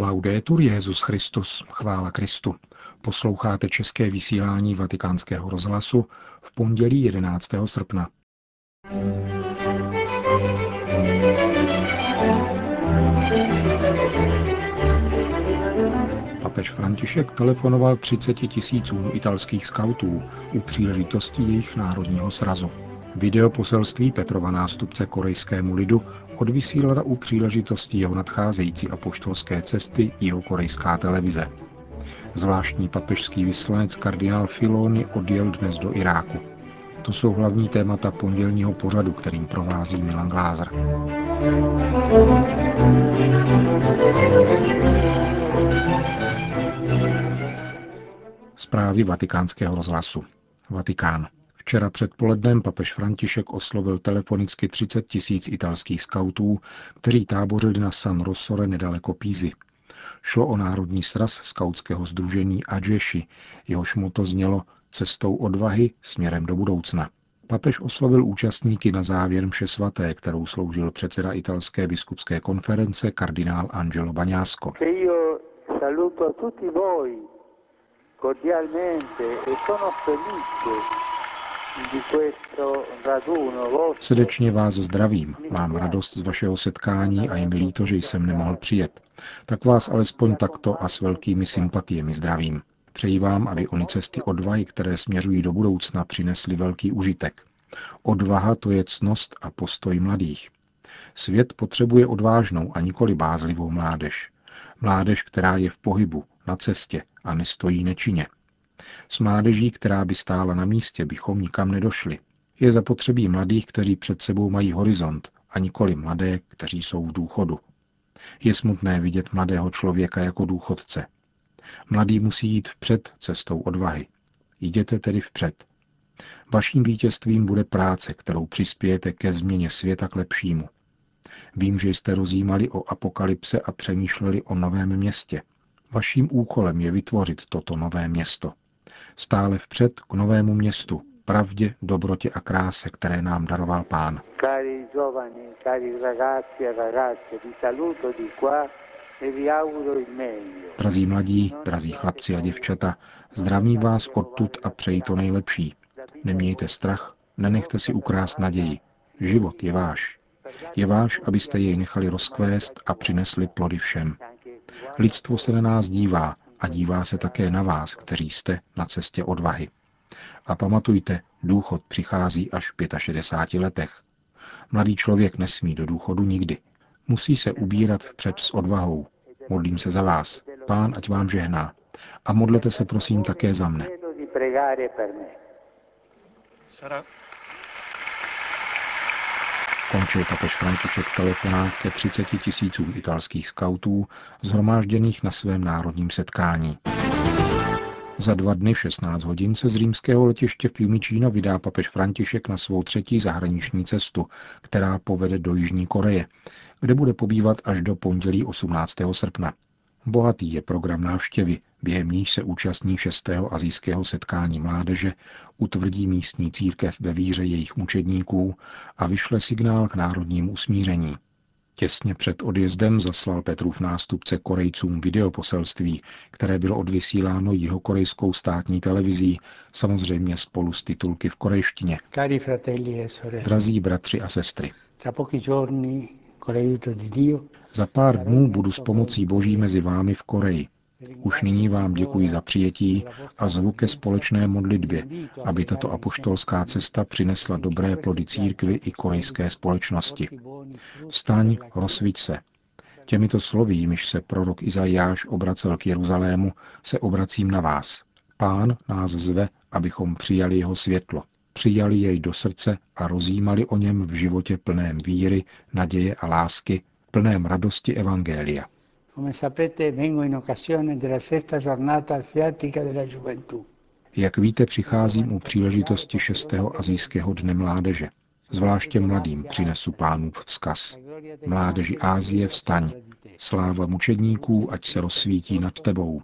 Laudetur Jezus Christus, chvála Kristu. Posloucháte české vysílání Vatikánského rozhlasu v pondělí 11. srpna. Papež František telefonoval 30 tisícům italských skautů u příležitosti jejich národního srazu. Video poselství Petrova nástupce korejskému lidu odvysílala u příležitosti jeho nadcházející apoštolské cesty jeho korejská televize. Zvláštní papežský vyslanec kardinál Filoni odjel dnes do Iráku. To jsou hlavní témata pondělního pořadu, kterým provází Milan Glázer. Zprávy vatikánského rozhlasu. Vatikán. Včera předpolednem papež František oslovil telefonicky 30 tisíc italských skautů, kteří tábořili na San Rossore nedaleko Pízy. Šlo o národní sraz skautského združení Adžeši, jehož moto znělo cestou odvahy směrem do budoucna. Papež oslovil účastníky na závěr mše svaté, kterou sloužil předseda italské biskupské konference kardinál Angelo Bagnasco. cordialmente e sono felice Srdečně vás zdravím, mám radost z vašeho setkání a je mi líto, že jsem nemohl přijet. Tak vás alespoň takto a s velkými sympatiemi zdravím. Přeji vám, aby oni cesty odvahy, které směřují do budoucna, přinesly velký užitek. Odvaha to je cnost a postoj mladých. Svět potřebuje odvážnou a nikoli bázlivou mládež. Mládež, která je v pohybu, na cestě a nestojí nečině. S mládeží, která by stála na místě, bychom nikam nedošli. Je zapotřebí mladých, kteří před sebou mají horizont, a nikoli mladé, kteří jsou v důchodu. Je smutné vidět mladého člověka jako důchodce. Mladý musí jít vpřed cestou odvahy. Jděte tedy vpřed. Vaším vítězstvím bude práce, kterou přispějete ke změně světa k lepšímu. Vím, že jste rozjímali o apokalypse a přemýšleli o novém městě. Vaším úkolem je vytvořit toto nové město stále vpřed k novému městu, pravdě, dobrotě a kráse, které nám daroval Pán. E drazí mladí, drazí chlapci a děvčata, zdravím vás odtud a přeji to nejlepší. Nemějte strach, nenechte si ukrást naději. Život je váš. Je váš, abyste jej nechali rozkvést a přinesli plody všem. Lidstvo se na nás dívá, a dívá se také na vás, kteří jste na cestě odvahy. A pamatujte, důchod přichází až v 65 letech. Mladý člověk nesmí do důchodu nikdy. Musí se ubírat vpřed s odvahou. Modlím se za vás. Pán ať vám žehná. A modlete se prosím také za mne. Končil papež František telefonát ke 30 tisícům italských skautů zhromážděných na svém národním setkání. Za dva dny v 16 hodin se z římského letiště Fiumicino vydá papež František na svou třetí zahraniční cestu, která povede do Jižní Koreje, kde bude pobývat až do pondělí 18. srpna. Bohatý je program návštěvy, během níž se účastní šestého azijského setkání mládeže, utvrdí místní církev ve víře jejich mučedníků a vyšle signál k národnímu usmíření. Těsně před odjezdem zaslal Petrův nástupce Korejcům videoposelství, které bylo odvysíláno jihokorejskou státní televizí, samozřejmě spolu s titulky v korejštině. E Drazí bratři a sestry. Za pár dnů budu s pomocí Boží mezi vámi v Koreji. Už nyní vám děkuji za přijetí a zvu ke společné modlitbě, aby tato apoštolská cesta přinesla dobré plody církvy i korejské společnosti. Vstaň, rozsviť se. Těmito slovy, jimiž se prorok Izajáš obracel k Jeruzalému, se obracím na vás. Pán nás zve, abychom přijali jeho světlo. Přijali jej do srdce a rozjímali o něm v životě plném víry, naděje a lásky, plném radosti Evangelia. Jak víte, přicházím u příležitosti 6. azijského dne mládeže. Zvláště mladým přinesu pánův vzkaz. Mládeži Ázie vstaň, sláva mučedníků, ať se rozsvítí nad tebou.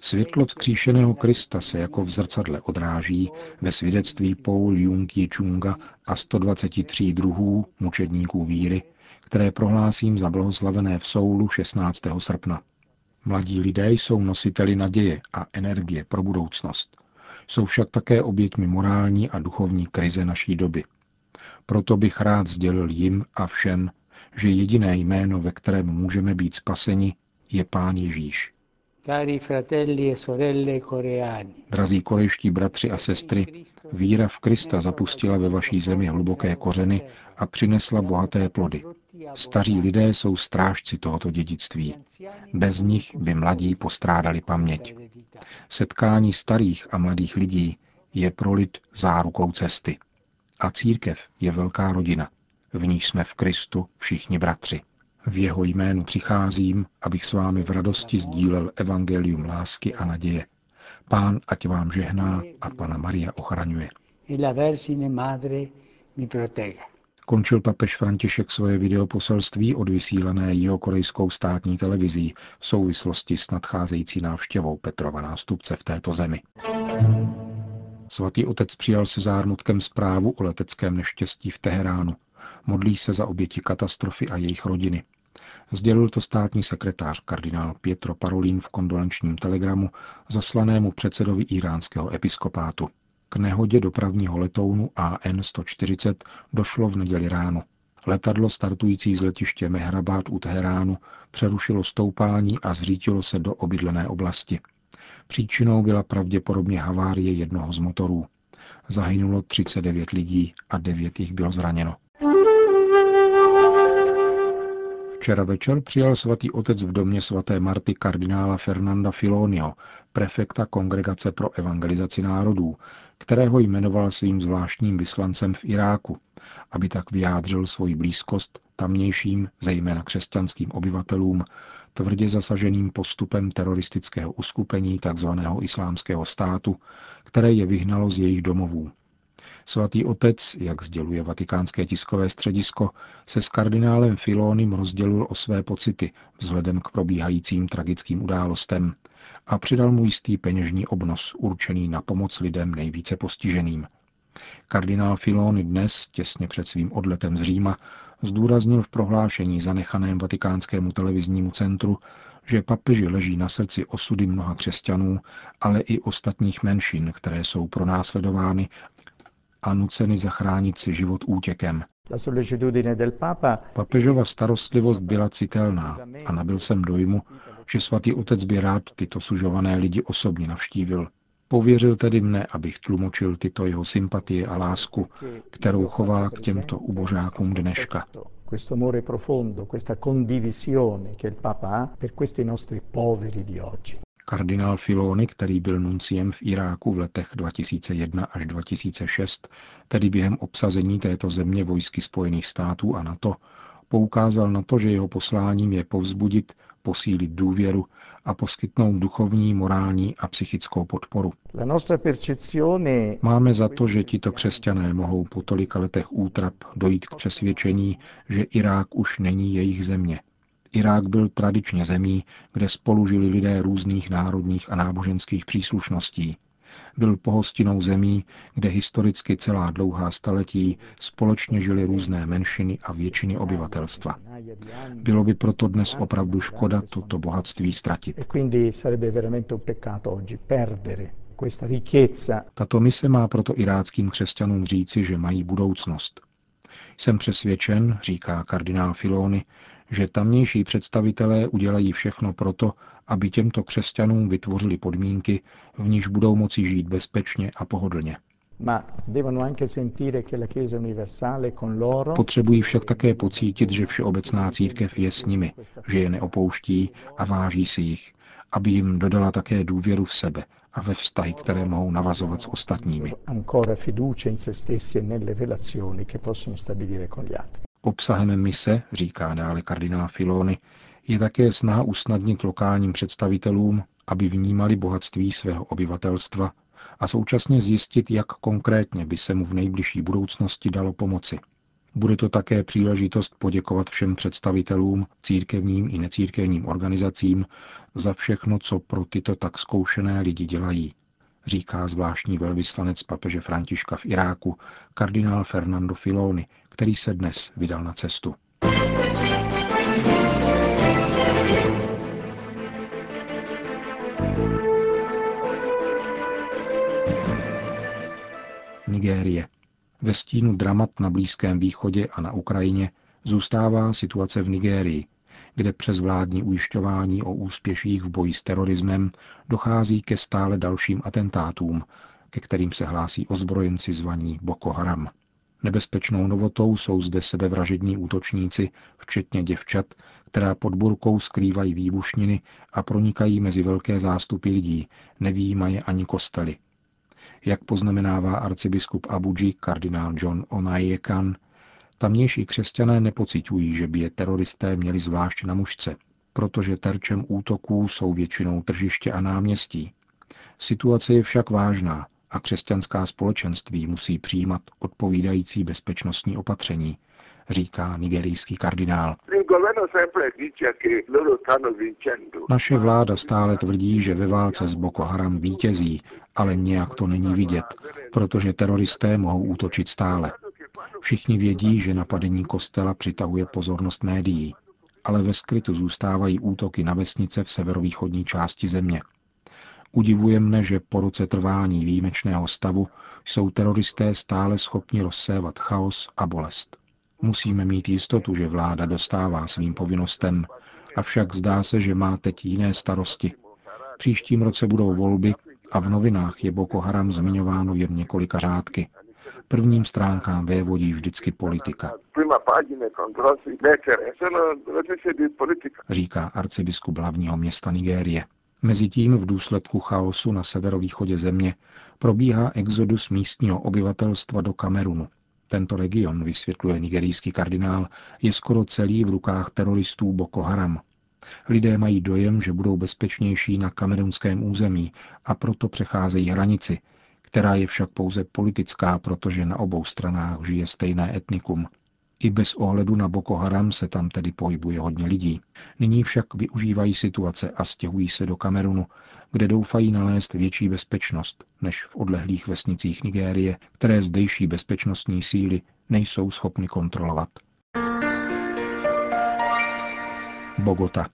Světlo vzkříšeného Krista se jako v zrcadle odráží ve svědectví Paul Jung Chunga a 123 druhů mučedníků víry, které prohlásím za blahoslavené v Soulu 16. srpna. Mladí lidé jsou nositeli naděje a energie pro budoucnost. Jsou však také oběťmi morální a duchovní krize naší doby. Proto bych rád sdělil jim a všem, že jediné jméno, ve kterém můžeme být spaseni, je Pán Ježíš. E Drazí korejští bratři a sestry, víra v Krista zapustila ve vaší zemi hluboké kořeny a přinesla bohaté plody. Staří lidé jsou strážci tohoto dědictví. Bez nich by mladí postrádali paměť. Setkání starých a mladých lidí je pro lid zárukou cesty. A církev je velká rodina. V níž jsme v Kristu všichni bratři. V jeho jménu přicházím, abych s vámi v radosti sdílel evangelium lásky a naděje. Pán ať vám žehná a Pana Maria ochraňuje. Končil papež František svoje videoposelství odvysílané jeho korejskou státní televizí v souvislosti s nadcházející návštěvou Petrova nástupce v této zemi. Svatý otec přijal se zármutkem zprávu o leteckém neštěstí v Teheránu. Modlí se za oběti katastrofy a jejich rodiny. Sdělil to státní sekretář kardinál Pietro Parolin v kondolenčním telegramu zaslanému předsedovi iránského episkopátu. K nehodě dopravního letounu AN-140 došlo v neděli ráno. Letadlo startující z letiště Mehrabad u Teheránu přerušilo stoupání a zřítilo se do obydlené oblasti. Příčinou byla pravděpodobně havárie jednoho z motorů. Zahynulo 39 lidí a 9 jich bylo zraněno. Včera večer přijal svatý otec v domě svaté Marty kardinála Fernanda Filonio, prefekta Kongregace pro evangelizaci národů, kterého jmenoval svým zvláštním vyslancem v Iráku, aby tak vyjádřil svoji blízkost tamnějším, zejména křesťanským obyvatelům, tvrdě zasaženým postupem teroristického uskupení tzv. islámského státu, které je vyhnalo z jejich domovů. Svatý otec, jak sděluje vatikánské tiskové středisko, se s kardinálem Filónem rozdělil o své pocity vzhledem k probíhajícím tragickým událostem a přidal mu jistý peněžní obnos určený na pomoc lidem nejvíce postiženým. Kardinál Filoni dnes, těsně před svým odletem z Říma, zdůraznil v prohlášení zanechaném vatikánskému televiznímu centru, že papeži leží na srdci osudy mnoha křesťanů, ale i ostatních menšin, které jsou pronásledovány a nuceny zachránit si život útěkem. Papežova starostlivost byla citelná a nabil jsem dojmu, že svatý otec by rád tyto sužované lidi osobně navštívil. Pověřil tedy mne, abych tlumočil tyto jeho sympatie a lásku, kterou chová k těmto ubožákům dneška. questo Kardinál Filony, který byl nunciem v Iráku v letech 2001 až 2006, tedy během obsazení této země vojsky Spojených států a NATO, poukázal na to, že jeho posláním je povzbudit, posílit důvěru a poskytnout duchovní, morální a psychickou podporu. Máme za to, že tito křesťané mohou po tolika letech útrap dojít k přesvědčení, že Irák už není jejich země. Irák byl tradičně zemí, kde spolu žili lidé různých národních a náboženských příslušností. Byl pohostinou zemí, kde historicky celá dlouhá staletí společně žili různé menšiny a většiny obyvatelstva. Bylo by proto dnes opravdu škoda toto bohatství ztratit. e. Tato mise má proto iráckým křesťanům říci, že mají budoucnost. Jsem přesvědčen, říká kardinál Filony, že tamnější představitelé udělají všechno proto, aby těmto křesťanům vytvořili podmínky, v níž budou moci žít bezpečně a pohodlně. Potřebují však také pocítit, že všeobecná církev je s nimi, že je neopouští a váží si jich, aby jim dodala také důvěru v sebe a ve vztahy, které mohou navazovat s ostatními. Obsahem mise, říká dále kardinál Filony, je také snaha usnadnit lokálním představitelům, aby vnímali bohatství svého obyvatelstva a současně zjistit, jak konkrétně by se mu v nejbližší budoucnosti dalo pomoci. Bude to také příležitost poděkovat všem představitelům, církevním i necírkevním organizacím za všechno, co pro tyto tak zkoušené lidi dělají, říká zvláštní velvyslanec papeže Františka v Iráku, kardinál Fernando Filoni, který se dnes vydal na cestu. Nigérie. Ve stínu dramat na Blízkém východě a na Ukrajině zůstává situace v Nigérii, kde přes vládní ujišťování o úspěších v boji s terorismem dochází ke stále dalším atentátům, ke kterým se hlásí ozbrojenci zvaní Boko Haram. Nebezpečnou novotou jsou zde sebevražední útočníci, včetně děvčat, která pod burkou skrývají výbušniny a pronikají mezi velké zástupy lidí, nevýjímaje ani kostely. Jak poznamenává arcibiskup Abuji kardinál John Onayekan, tamnější křesťané nepocitují, že by je teroristé měli zvlášť na mužce, protože terčem útoků jsou většinou tržiště a náměstí. Situace je však vážná a křesťanská společenství musí přijímat odpovídající bezpečnostní opatření, říká nigerijský kardinál. Naše vláda stále tvrdí, že ve válce s Boko Haram vítězí, ale nějak to není vidět, protože teroristé mohou útočit stále. Všichni vědí, že napadení kostela přitahuje pozornost médií, ale ve skrytu zůstávají útoky na vesnice v severovýchodní části země. Udivuje mne, že po roce trvání výjimečného stavu jsou teroristé stále schopni rozsévat chaos a bolest. Musíme mít jistotu, že vláda dostává svým povinnostem, avšak zdá se, že má teď jiné starosti. Příštím roce budou volby a v novinách je Boko Haram zmiňováno jen několika řádky. Prvním stránkám vévodí vždycky politika. Říká arcibiskup hlavního města Nigérie. Mezitím v důsledku chaosu na severovýchodě země probíhá exodus místního obyvatelstva do Kamerunu. Tento region, vysvětluje nigerijský kardinál, je skoro celý v rukách teroristů Boko Haram. Lidé mají dojem, že budou bezpečnější na kamerunském území a proto přecházejí hranici, která je však pouze politická, protože na obou stranách žije stejné etnikum. I bez ohledu na Boko Haram se tam tedy pohybuje hodně lidí. Nyní však využívají situace a stěhují se do Kamerunu, kde doufají nalézt větší bezpečnost než v odlehlých vesnicích Nigérie, které zdejší bezpečnostní síly nejsou schopny kontrolovat. Bogota.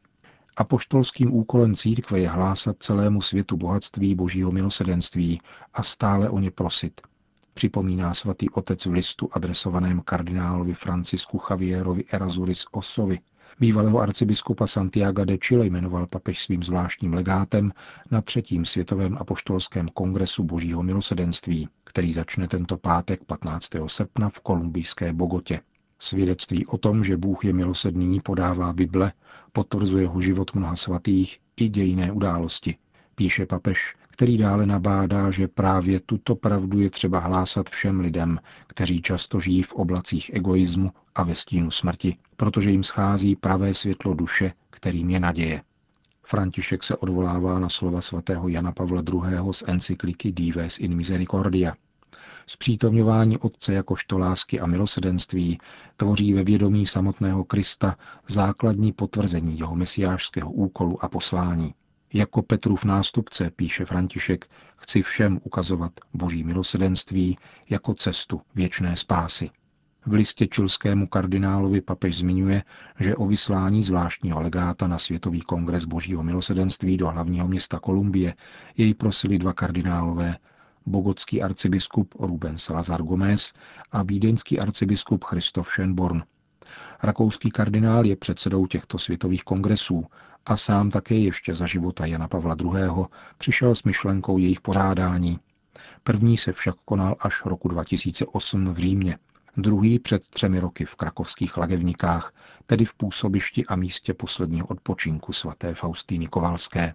Apoštolským úkolem církve je hlásat celému světu bohatství božího milosedenství a stále o ně prosit – připomíná svatý otec v listu adresovaném kardinálovi Francisku Javierovi Erazuris Osovi. Bývalého arcibiskupa Santiago de Chile jmenoval papež svým zvláštním legátem na třetím světovém apoštolském kongresu božího milosedenství, který začne tento pátek 15. srpna v kolumbijské Bogotě. Svědectví o tom, že Bůh je milosedný, podává Bible, potvrzuje ho život mnoha svatých i dějiné události, píše papež který dále nabádá, že právě tuto pravdu je třeba hlásat všem lidem, kteří často žijí v oblacích egoismu a ve stínu smrti, protože jim schází pravé světlo duše, kterým je naděje. František se odvolává na slova svatého Jana Pavla II. z encykliky Dives in Misericordia. Zpřítomňování Otce jakožto lásky a milosedenství tvoří ve vědomí samotného Krista základní potvrzení jeho mesiářského úkolu a poslání. Jako Petrův nástupce, píše František, chci všem ukazovat boží milosedenství jako cestu věčné spásy. V listě čilskému kardinálovi papež zmiňuje, že o vyslání zvláštního legáta na Světový kongres božího milosedenství do hlavního města Kolumbie jej prosili dva kardinálové, bogotský arcibiskup Ruben Salazar Gomez a vídeňský arcibiskup Christoph Schönborn. Rakouský kardinál je předsedou těchto světových kongresů a sám také ještě za života Jana Pavla II. přišel s myšlenkou jejich pořádání. První se však konal až roku 2008 v Římě, druhý před třemi roky v krakovských lagevnikách, tedy v působišti a místě posledního odpočinku svaté Faustíny Kovalské.